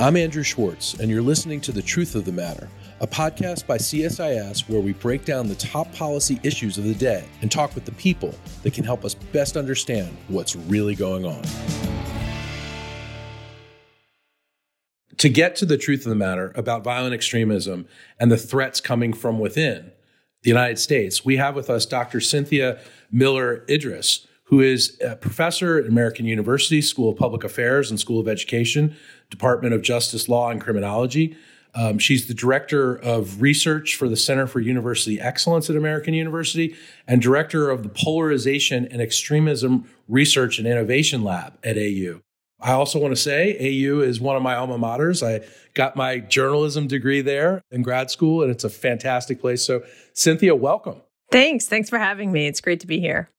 I'm Andrew Schwartz, and you're listening to The Truth of the Matter, a podcast by CSIS where we break down the top policy issues of the day and talk with the people that can help us best understand what's really going on. To get to the truth of the matter about violent extremism and the threats coming from within the United States, we have with us Dr. Cynthia Miller Idriss, who is a professor at American University School of Public Affairs and School of Education, Department of Justice Law and Criminology. Um, she's the director of research for the Center for University Excellence at American University and director of the Polarization and Extremism Research and Innovation Lab at AU. I also want to say AU is one of my alma maters. I got my journalism degree there in grad school, and it's a fantastic place. So, Cynthia, welcome. Thanks. Thanks for having me. It's great to be here.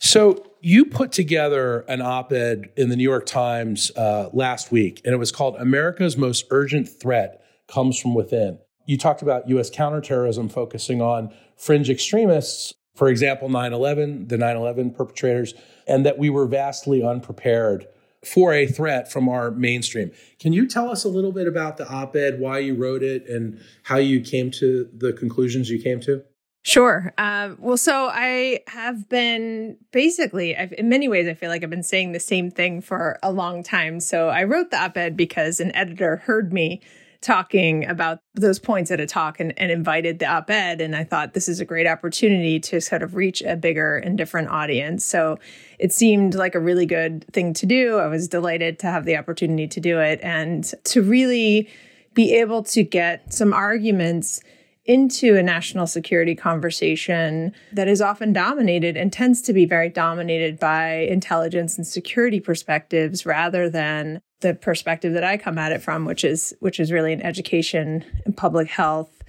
So, you put together an op ed in the New York Times uh, last week, and it was called America's Most Urgent Threat Comes from Within. You talked about U.S. counterterrorism focusing on fringe extremists, for example, 9 11, the 9 11 perpetrators, and that we were vastly unprepared for a threat from our mainstream. Can you tell us a little bit about the op ed, why you wrote it, and how you came to the conclusions you came to? Sure. Um, well, so I have been basically, I've, in many ways, I feel like I've been saying the same thing for a long time. So I wrote the op ed because an editor heard me talking about those points at a talk and, and invited the op ed. And I thought this is a great opportunity to sort of reach a bigger and different audience. So it seemed like a really good thing to do. I was delighted to have the opportunity to do it and to really be able to get some arguments into a national security conversation that is often dominated and tends to be very dominated by intelligence and security perspectives rather than the perspective that I come at it from, which is which is really an education and public health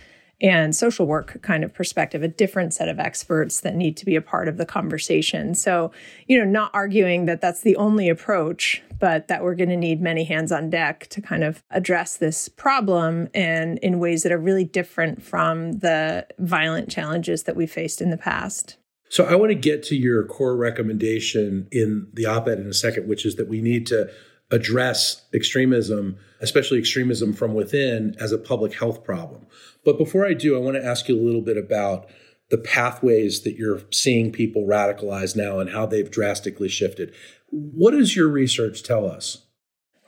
and social work kind of perspective, a different set of experts that need to be a part of the conversation. So, you know, not arguing that that's the only approach, but that we're going to need many hands on deck to kind of address this problem and in ways that are really different from the violent challenges that we faced in the past. So, I want to get to your core recommendation in the op ed in a second, which is that we need to address extremism, especially extremism from within, as a public health problem. But before I do, I want to ask you a little bit about the pathways that you're seeing people radicalize now and how they've drastically shifted. What does your research tell us?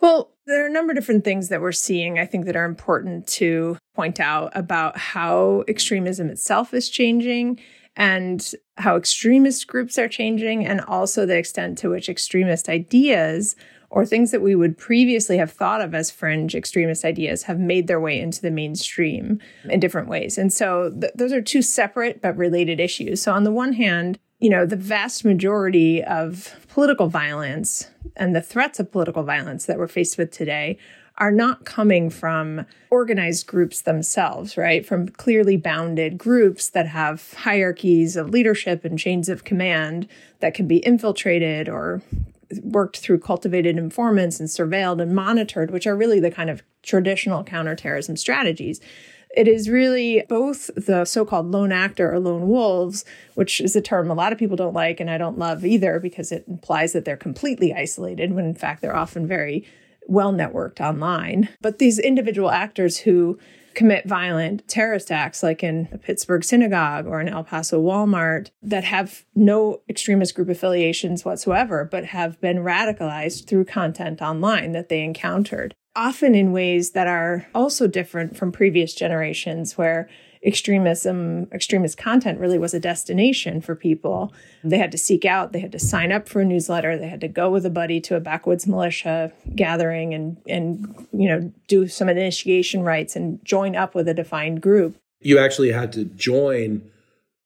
Well, there are a number of different things that we're seeing, I think, that are important to point out about how extremism itself is changing and how extremist groups are changing, and also the extent to which extremist ideas or things that we would previously have thought of as fringe extremist ideas have made their way into the mainstream in different ways. And so th- those are two separate but related issues. So, on the one hand, you know, the vast majority of political violence and the threats of political violence that we're faced with today are not coming from organized groups themselves, right? From clearly bounded groups that have hierarchies of leadership and chains of command that can be infiltrated or worked through cultivated informants and surveilled and monitored, which are really the kind of traditional counterterrorism strategies. It is really both the so called lone actor or lone wolves, which is a term a lot of people don't like and I don't love either because it implies that they're completely isolated when in fact they're often very well networked online. But these individual actors who commit violent terrorist acts like in a Pittsburgh synagogue or an El Paso Walmart that have no extremist group affiliations whatsoever, but have been radicalized through content online that they encountered. Often in ways that are also different from previous generations where extremism, extremist content really was a destination for people. They had to seek out, they had to sign up for a newsletter, they had to go with a buddy to a backwoods militia gathering and and you know do some initiation rites and join up with a defined group. You actually had to join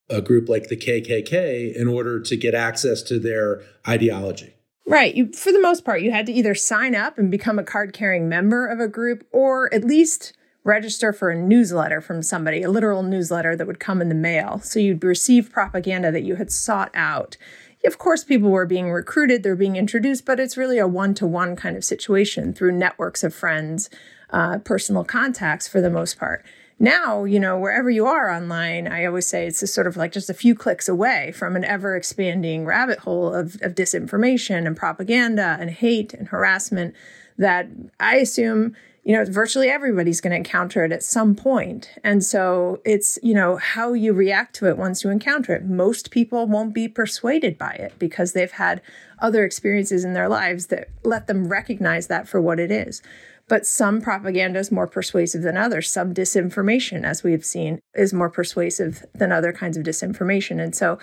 a group like the KKK in order to get access to their ideology. Right. You, for the most part, you had to either sign up and become a card carrying member of a group or at least register for a newsletter from somebody, a literal newsletter that would come in the mail. So you'd receive propaganda that you had sought out. Of course, people were being recruited, they're being introduced, but it's really a one to one kind of situation through networks of friends, uh, personal contacts for the most part. Now, you know, wherever you are online, I always say it's just sort of like just a few clicks away from an ever expanding rabbit hole of, of disinformation and propaganda and hate and harassment that I assume you know, virtually everybody's going to encounter it at some point. And so it's, you know, how you react to it once you encounter it. Most people won't be persuaded by it because they've had other experiences in their lives that let them recognize that for what it is. But some propaganda is more persuasive than others. Some disinformation, as we've seen, is more persuasive than other kinds of disinformation. And so,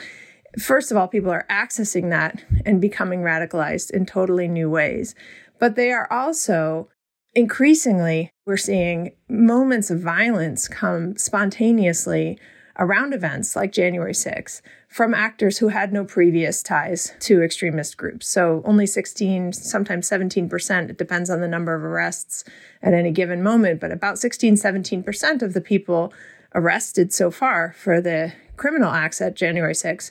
first of all, people are accessing that and becoming radicalized in totally new ways. But they are also increasingly, we're seeing moments of violence come spontaneously around events like January 6th from actors who had no previous ties to extremist groups. So only 16, sometimes 17%, it depends on the number of arrests at any given moment, but about 16, 17% of the people arrested so far for the criminal acts at January 6th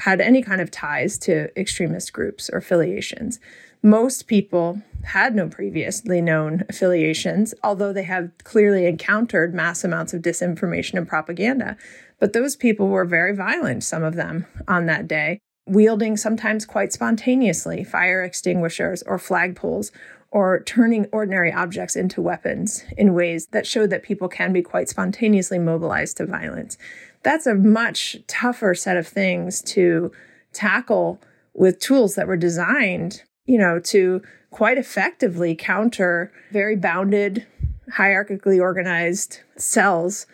had any kind of ties to extremist groups or affiliations. Most people had no previously known affiliations, although they have clearly encountered mass amounts of disinformation and propaganda. But those people were very violent, some of them, on that day, wielding sometimes quite spontaneously fire extinguishers or flagpoles or turning ordinary objects into weapons in ways that showed that people can be quite spontaneously mobilized to violence. That's a much tougher set of things to tackle with tools that were designed you know, to quite effectively counter very bounded, hierarchically organized cells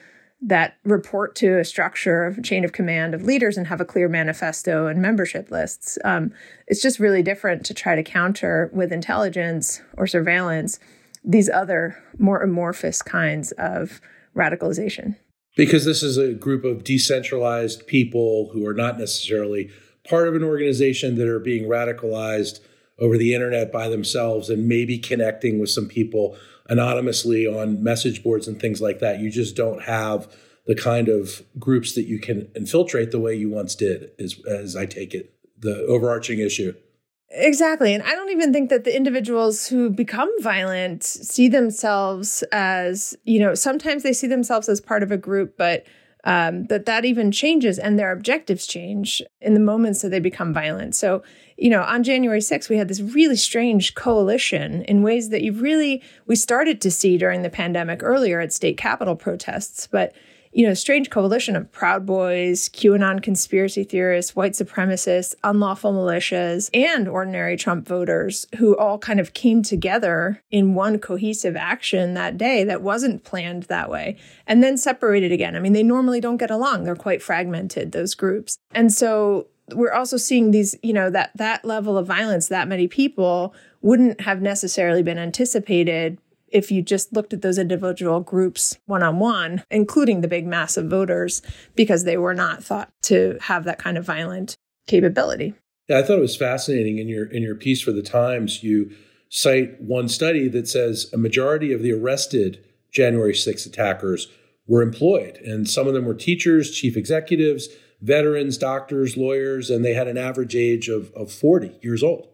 that report to a structure of chain of command of leaders and have a clear manifesto and membership lists. Um, it's just really different to try to counter with intelligence or surveillance these other more amorphous kinds of radicalization. Because this is a group of decentralized people who are not necessarily part of an organization that are being radicalized over the internet by themselves and maybe connecting with some people anonymously on message boards and things like that. You just don't have the kind of groups that you can infiltrate the way you once did, is, as I take it, the overarching issue. Exactly. And I don't even think that the individuals who become violent see themselves as, you know, sometimes they see themselves as part of a group, but um, that that even changes and their objectives change in the moments that they become violent. So, you know, on January 6th, we had this really strange coalition in ways that you really, we started to see during the pandemic earlier at state capitol protests, but you know, strange coalition of Proud Boys, QAnon conspiracy theorists, white supremacists, unlawful militias, and ordinary Trump voters who all kind of came together in one cohesive action that day that wasn't planned that way and then separated again. I mean, they normally don't get along. They're quite fragmented, those groups. And so we're also seeing these, you know, that that level of violence, that many people wouldn't have necessarily been anticipated if you just looked at those individual groups one on one, including the big mass of voters, because they were not thought to have that kind of violent capability. Yeah, I thought it was fascinating in your in your piece for the Times. You cite one study that says a majority of the arrested January 6 attackers were employed, and some of them were teachers, chief executives, veterans, doctors, lawyers, and they had an average age of, of 40 years old.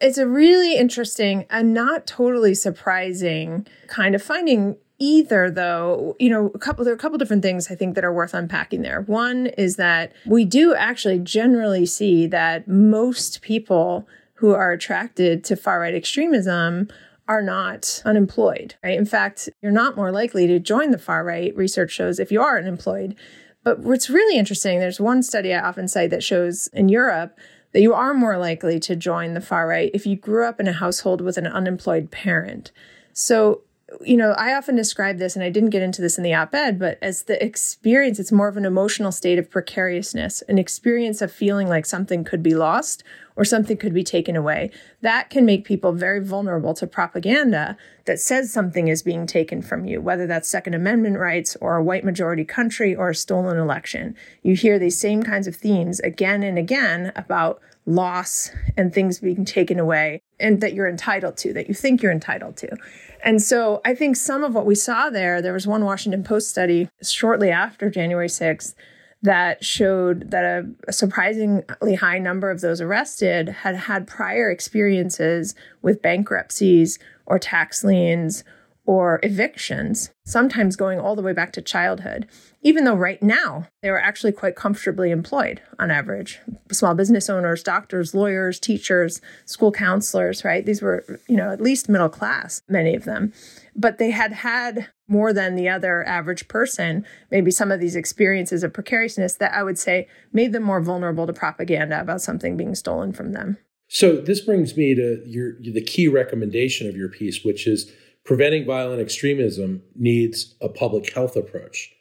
It's a really interesting and not totally surprising kind of finding either though. You know a couple there are a couple different things i think that are worth unpacking there. One is that we do actually generally see that most people who are attracted to far right extremism are not unemployed right? In fact you're not more likely to join the far right research shows if you are unemployed. But what's really interesting there's one study i often cite that shows in europe that you are more likely to join the far right if you grew up in a household with an unemployed parent. So, you know, I often describe this, and I didn't get into this in the op ed, but as the experience, it's more of an emotional state of precariousness, an experience of feeling like something could be lost or something could be taken away. That can make people very vulnerable to propaganda that says something is being taken from you, whether that's Second Amendment rights or a white majority country or a stolen election. You hear these same kinds of themes again and again about loss and things being taken away and that you're entitled to, that you think you're entitled to. And so I think some of what we saw there, there was one Washington Post study shortly after January 6th that showed that a, a, surprisingly high number of those arrested had had prior experiences with bankruptcies or tax liens or evictions, sometimes going all the way back to childhood, even though right now they were actually quite comfortably employed on average. Small business owners, doctors, lawyers, teachers, school counselors, right? These were, you know, at least middle class, many of them. But they had had more than the other average person, maybe some of these experiences of precariousness that I would say made them more vulnerable to propaganda about something being stolen from them. So this brings me to your the key recommendation of your piece, which is preventing violent extremism needs a public health approach.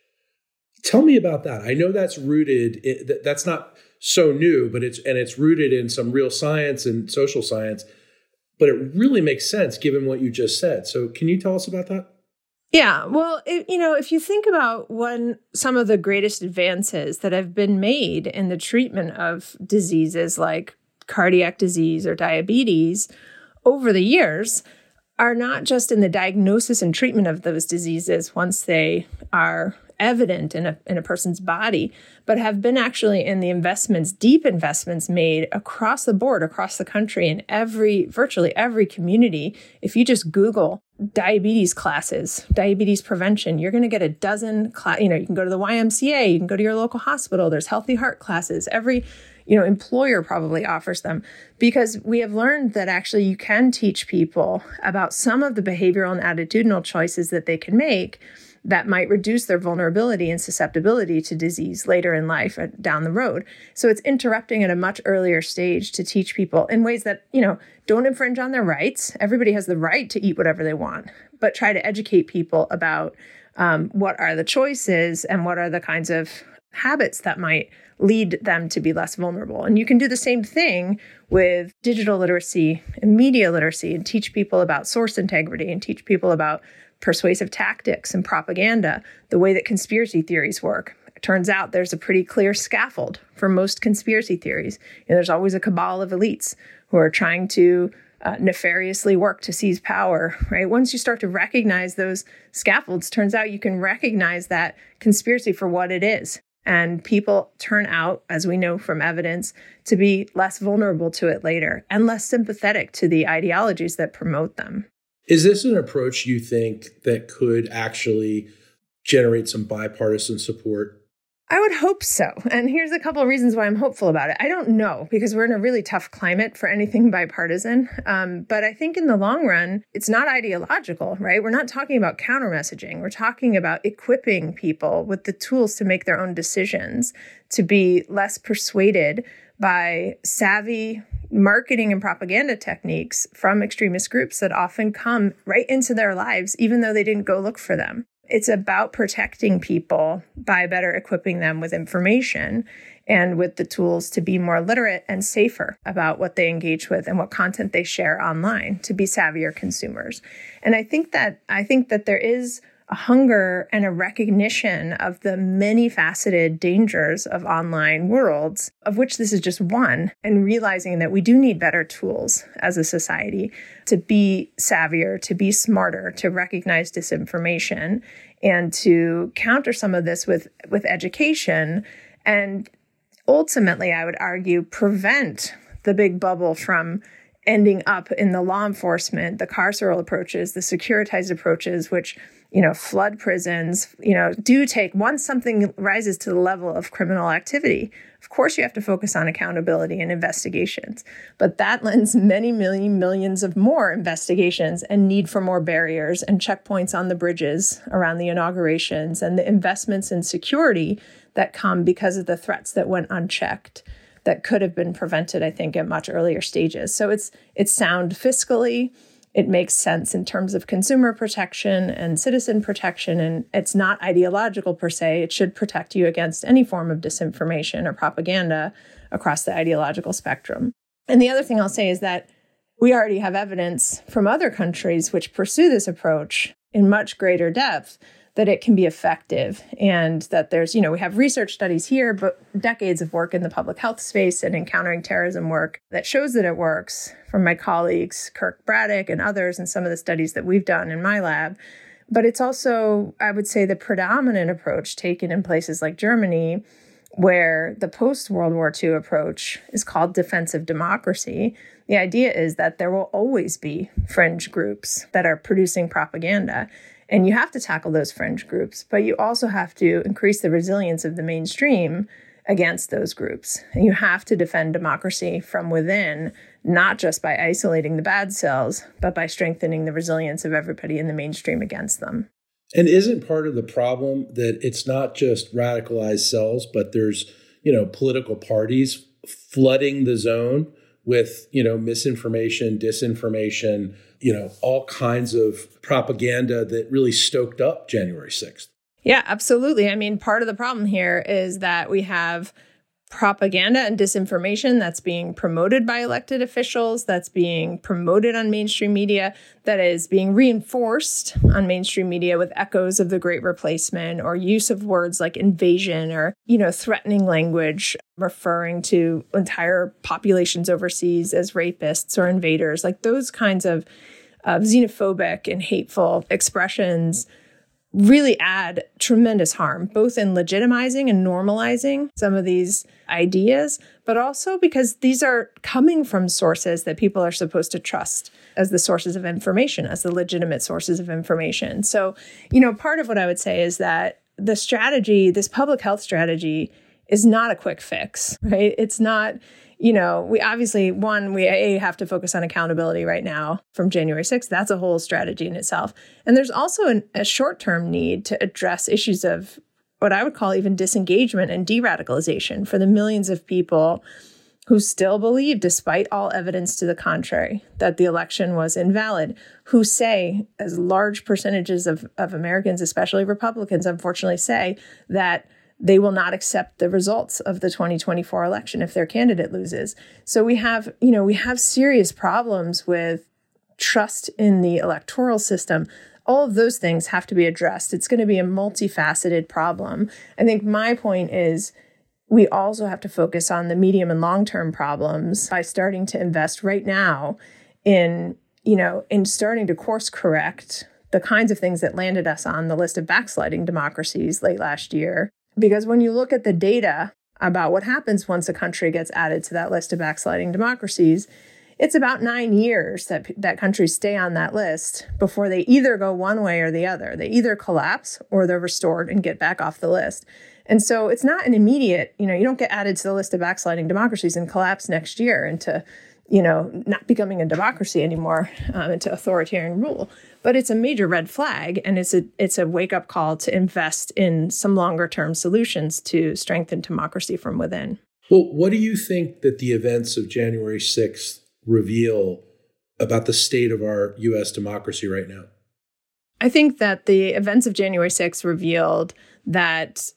Tell me about that. I know that's rooted. that's not so new, but it's and it's rooted in some real science and social science. But it really makes sense given what you just said. So, can you tell us about that? Yeah, well, it, you know, if you think about one some of the greatest advances that have been made in the treatment of diseases like cardiac disease or diabetes over the years, are not just in the diagnosis and treatment of those diseases once they are evident in a, in a person's body, but have been actually in the investments, deep investments made across the board, across the country, in every, virtually every community. If you just Google diabetes classes, diabetes prevention, you're going to get a dozen, cla- you know, you can go to the YMCA, you can go to your local hospital, there's healthy heart classes. Every you know, employer probably offers them because we have learned that actually you can teach people about some of the behavioral and attitudinal choices that they can make that might reduce their vulnerability and susceptibility to disease later in life down the road. So it's interrupting at a much earlier stage to teach people in ways that, you know, don't infringe on their rights. Everybody has the right to eat whatever they want, but try to educate people about um, what are the choices and what are the kinds of habits that might lead them to be less vulnerable. And you can do the same thing with digital literacy and media literacy and teach people about source integrity and teach people about persuasive tactics and propaganda, the way that conspiracy theories work. It turns out there's a pretty clear scaffold for most conspiracy theories. You know, there's always a cabal of elites who are trying to uh, nefariously work to seize power, right? Once you start to recognize those scaffolds, turns out you can recognize that conspiracy for what it is. And people turn out, as we know from evidence, to be less vulnerable to it later and less sympathetic to the ideologies that promote them. Is this an approach you think that could actually generate some bipartisan support I would hope so. And here's a couple of reasons why I'm hopeful about it. I don't know because we're in a really tough climate for anything bipartisan. Um, but I think in the long run, it's not ideological, right? We're not talking about counter messaging. We're talking about equipping people with the tools to make their own decisions, to be less persuaded by savvy marketing and propaganda techniques from extremist groups that often come right into their lives, even though they didn't go look for them. It's about protecting people by better equipping them with information and with the tools to be more literate and safer about what they engage with and what content they share online to be savvier consumers. And I think that I think that there is a hunger and a recognition of the many faceted dangers of online worlds, of which this is just one, and realizing that we do need better tools as a society to be savvier, to be smarter, to recognize disinformation, and to counter some of this with, with education. And ultimately, I would argue, prevent the big bubble from ending up in the law enforcement, the carceral approaches, the securitized approaches, which you know, flood prisons, you know, do take once something rises to the level of criminal activity. Of course, you have to focus on accountability and investigations, but that lends many many million millions of more investigations and need for more barriers and checkpoints on the bridges around the inaugurations and the investments in security that come because of the threats that went unchecked that could have been prevented, I think, at much earlier stages. So it's it's sound fiscally it makes sense in terms of consumer protection and citizen protection. And it's not ideological per se. It should protect you against any form of disinformation or propaganda across the ideological spectrum. And the other thing I'll say is that we already have evidence from other countries which pursue this approach in much greater depth that it can be effective and that there's, you know, we have research studies here, but decades of work in the public health space and encountering terrorism work that shows that it works from my colleagues, Kurt Braddock and others, and some of the studies that we've done in my lab. But it's also, I would say, the predominant approach taken in places like Germany where the post World War II approach is called defensive democracy. The idea is that there will always be fringe groups that are producing propaganda. And you have to tackle those fringe groups, but you also have to increase the resilience of the mainstream against those groups. And you have to defend democracy from within, not just by isolating the bad cells, but by strengthening the resilience of everybody in the mainstream against them. And isn't part of the problem that it's not just radicalized cells, but there's, you know, political parties flooding the zone with, you know, misinformation, disinformation, you know, all kinds of propaganda that really stoked up January 6th. Yeah, absolutely. I mean, part of the problem here is that we have propaganda and disinformation that's being promoted by elected officials, that's being promoted on mainstream media, that is being reinforced on mainstream media with echoes of the great replacement or use of words like invasion or, you know, threatening language referring to entire populations overseas as rapists or invaders, like those kinds of, of xenophobic and hateful expressions really add tremendous harm, both in legitimizing and normalizing some of these ideas, but also because these are coming from sources that people are supposed to trust as the sources of information, as the legitimate sources of information. So, you know, part of what I would say is that the strategy, this public health strategy, is not a quick fix, right? It's not you know, we obviously, one, we a, have to focus on accountability right now from January 6th. That's a whole strategy in itself. And there's also an, a short term need to address issues of what I would call even disengagement and de radicalization for the millions of people who still believe, despite all evidence to the contrary, that the election was invalid, who say, as large percentages of, of Americans, especially Republicans, unfortunately say, that they will not accept the results of the 2024 election if their candidate loses. So we have, you know, we have serious problems with trust in the electoral system. All of those things have to be addressed. It's going to be a multifaceted problem. I think my point is we also have to focus on the medium and long term problems by starting to invest right now in, you know, in starting to course correct the kinds of things that landed us on the list of backsliding democracies late last year because when you look at the data about what happens once a country gets added to that list of backsliding democracies, it's about nine years that that countries stay on that list before they either go one way or the other. They either collapse or they're restored and get back off the list. And so it's not an immediate, you know, you don't get added to the list of backsliding democracies and collapse next year into, you know, not becoming a democracy anymore, um, into authoritarian rule but it's a major red flag and it's a it's a wake up call to invest in some longer term solutions to strengthen democracy from within. Well, what do you think that the events of January 6th reveal about the state of our US democracy right now? I think that the events of January 6th revealed that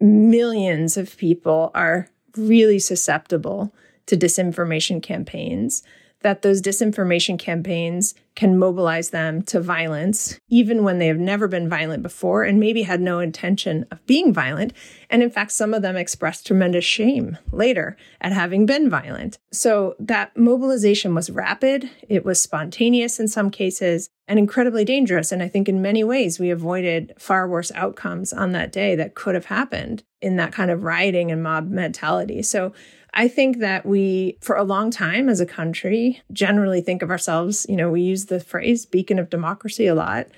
millions of people are really susceptible to disinformation campaigns that those disinformation campaigns can mobilize them to violence, even when they have never been violent before and maybe had no intention of being violent. And in fact, some of them expressed tremendous shame later at having been violent. So that mobilization was rapid, it was spontaneous in some cases, and incredibly dangerous. And I think in many ways, we avoided far worse outcomes on that day that could have happened in that kind of rioting and mob mentality. So I think that we, for a long time as a country, generally think of ourselves, you know, we use the phrase beacon of democracy a lot.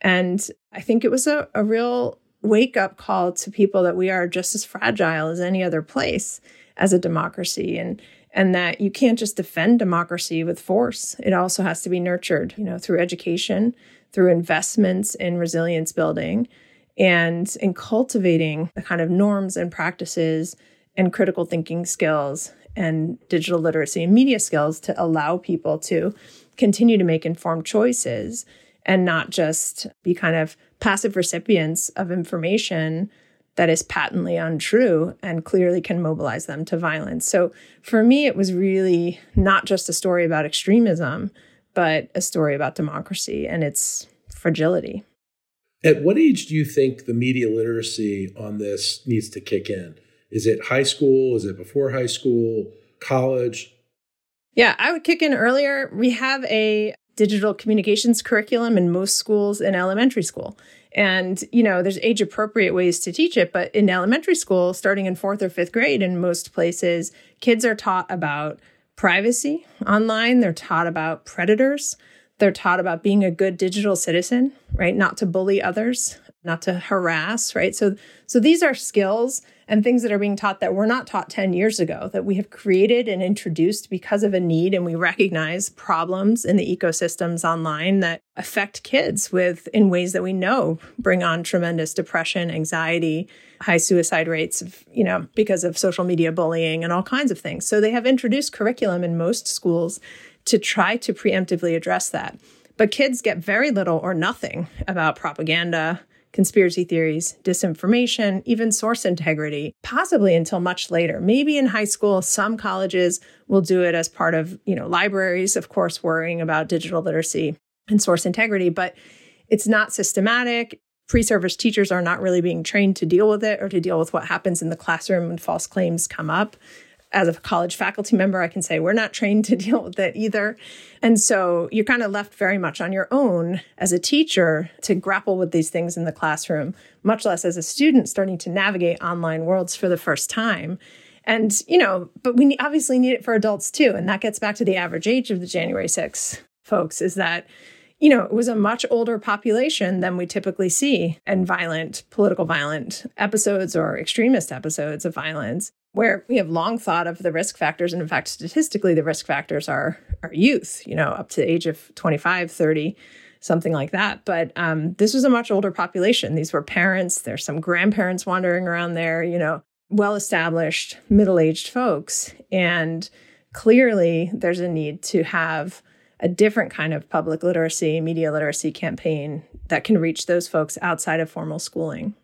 And I think it was a, a real wake up call to people that we are just as fragile as any other place as a democracy. And and that you can't just defend democracy with force. It also has to be nurtured, you know, through education, through investments in resilience building, and in cultivating the kind of norms and practices and critical thinking skills and digital literacy and media skills to allow people to continue to make informed choices and not just be kind of passive recipients of information that is patently untrue and clearly can mobilize them to violence. So for me, it was really not just a story about extremism, but a story about democracy and its fragility. At what age do you think the media literacy on this needs to kick in? Is it high school? Is it before high school? College? Yeah, I would kick in earlier. We have a digital communications curriculum in most schools in elementary school. And, you know, there's age appropriate ways to teach it, but in elementary school, starting in fourth or fifth grade, in most places, kids are taught about privacy online. They're taught about predators. They're taught about being a good digital citizen, right? Not to bully others, not to harass, right? So, so these are skills and things that are being taught that were not taught 10 years ago that we have created and introduced because of a need and we recognize problems in the ecosystems online that affect kids with in ways that we know bring on tremendous depression anxiety high suicide rates you know because of social media bullying and all kinds of things. So they have introduced curriculum in most schools to try to preemptively address that. But kids get very little or nothing about propaganda conspiracy theories, disinformation, even source integrity, possibly until much later. Maybe in high school, some colleges will do it as part of, you know, libraries, of course, worrying about digital literacy and source integrity, but it's not systematic. Pre-service teachers are not really being trained to deal with it or to deal with what happens in the classroom when false claims come up as a college faculty member, I can say we're not trained to deal with it either. And so you're kind of left very much on your own as a teacher to grapple with these things in the classroom, much less as a student starting to navigate online worlds for the first time. And, you know, but we obviously need it for adults too. And that gets back to the average age of the January 6 folks is that, you know, it was a much older population than we typically see in violent, political violent episodes or extremist episodes of violence where we have long thought of the risk factors. And in fact, statistically, the risk factors are, are youth, you know, up to the age of 25, 30, something like that. But um, this was a much older population. These were parents, there's some grandparents wandering around there, you know, well established, middle aged folks. And clearly, there's a need to have a different kind of public literacy, media literacy campaign that can reach those folks outside of formal schooling.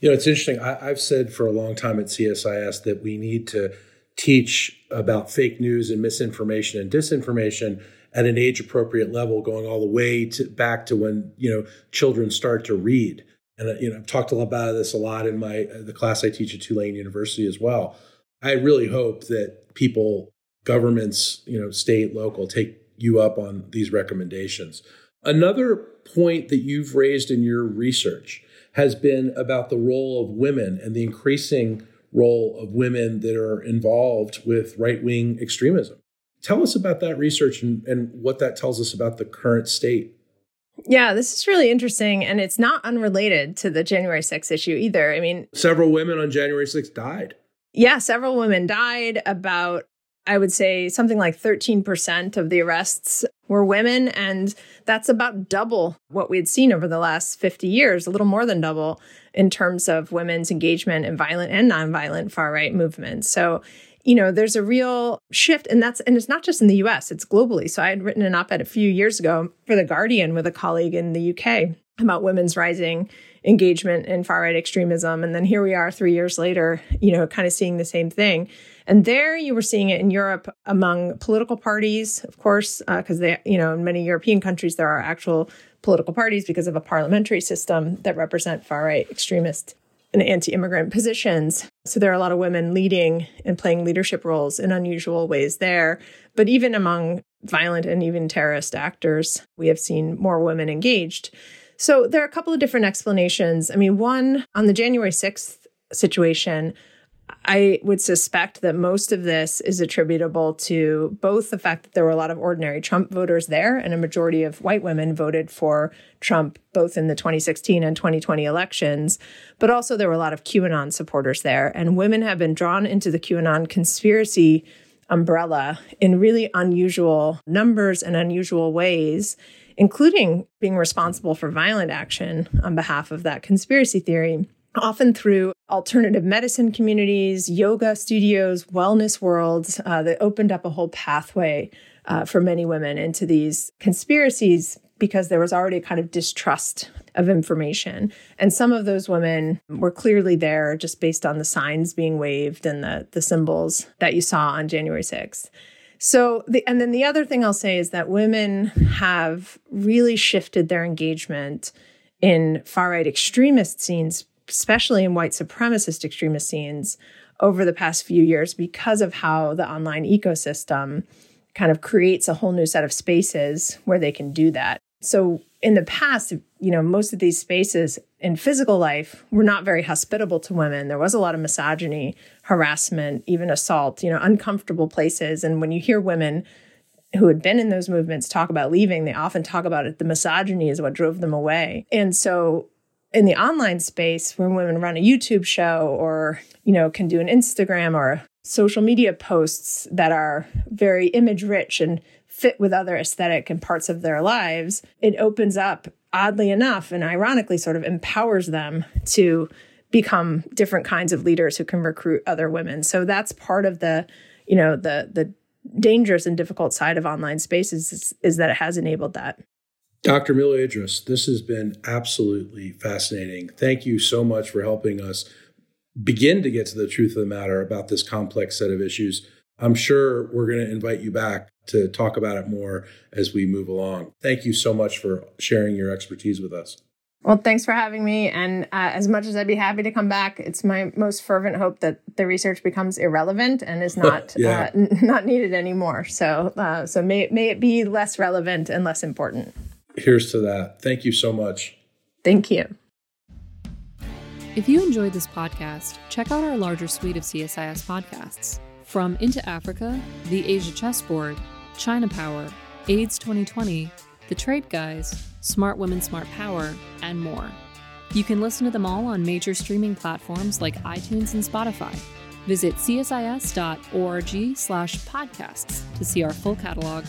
You know, it's interesting. I, have said for a long time at CSIS that we need to teach about fake news and misinformation and disinformation at an age appropriate level, going all the way to back to when you know children start to read. And uh, you know, I've talked a lot about this a lot in my uh, the class I teach at Tulane University as well. I really hope that people, governments, you know, state, local, take you up on these recommendations. Another point that you've raised in your research has been about the role of women and the increasing role of women that are involved with right wing extremism. Tell us about that research and, and what that tells us about the current state. Yeah, this is really interesting. And it's not unrelated to the January 6th issue either. I mean, several women on January 6th died. Yeah, several women died. About I would say something like 13% of the arrests were women. And that's about double what we had seen over the last 50 years, a little more than double in terms of women's engagement in violent and nonviolent far right movements. So, you know, there's a real shift. And that's, and it's not just in the US, it's globally. So I had written an op ed a few years ago for The Guardian with a colleague in the UK about women's rising engagement in far right extremism. And then here we are three years later, you know, kind of seeing the same thing. And there you were seeing it in Europe among political parties, of course, because uh, they, you know, in many European countries, there are actual political parties because of a parliamentary system that represent far right extremist and anti immigrant positions. So there are a lot of women leading and playing leadership roles in unusual ways there. But even among violent and even terrorist actors, we have seen more women engaged. So there are a couple of different explanations. I mean, one on the January 6th situation, I would suspect that most of this is attributable to both the fact that there were a lot of ordinary Trump voters there and a majority of white women voted for Trump both in the 2016 and 2020 elections, but also there were a lot of QAnon supporters there. And women have been drawn into the QAnon conspiracy umbrella in really unusual numbers and unusual ways, including being responsible for violent action on behalf of that conspiracy theory often through alternative medicine communities, yoga studios, wellness worlds uh, that opened up a whole pathway uh, for many women into these conspiracies because there was already a kind of distrust of information. And some of those women were clearly there just based on the signs being waved and the, the symbols that you saw on January 6th. So, the, and then the other thing I'll say is that women have really shifted their engagement in far right extremist scenes especially in white supremacist extremist scenes over the past few years because of how the online ecosystem kind of creates a whole new set of spaces where they can do that. So in the past, you know, most of these spaces in physical life were not very hospitable to women. There was a lot of misogyny, harassment, even assault, you know, uncomfortable places. And when you hear women who had been in those movements talk about leaving, they often talk about it. The misogyny is what drove them away. And so in the online space, when women run a YouTube show or, you know, can do an Instagram or social media posts that are very image rich and fit with other aesthetic and parts of their lives, it opens up, oddly enough, and ironically, sort of empowers them to become different kinds of leaders who can recruit other women. So that's part of the, you know, the the dangerous and difficult side of online spaces is, is that it has enabled that. Dr. Miller Idriss, this has been absolutely fascinating. Thank you so much for helping us begin to get to the truth of the matter about this complex set of issues. I'm sure we're going to invite you back to talk about it more as we move along. Thank you so much for sharing your expertise with us. Well, thanks for having me. And uh, as much as I'd be happy to come back, it's my most fervent hope that the research becomes irrelevant and is not yeah. uh, n- not needed anymore. So, uh, so may may it be less relevant and less important. Here's to that. Thank you so much. Thank you. If you enjoyed this podcast, check out our larger suite of CSIS podcasts. From Into Africa, The Asia Chessboard, China Power, AIDS 2020, The Trade Guys, Smart Women, Smart Power, and more. You can listen to them all on major streaming platforms like iTunes and Spotify. Visit csis.org slash podcasts to see our full catalog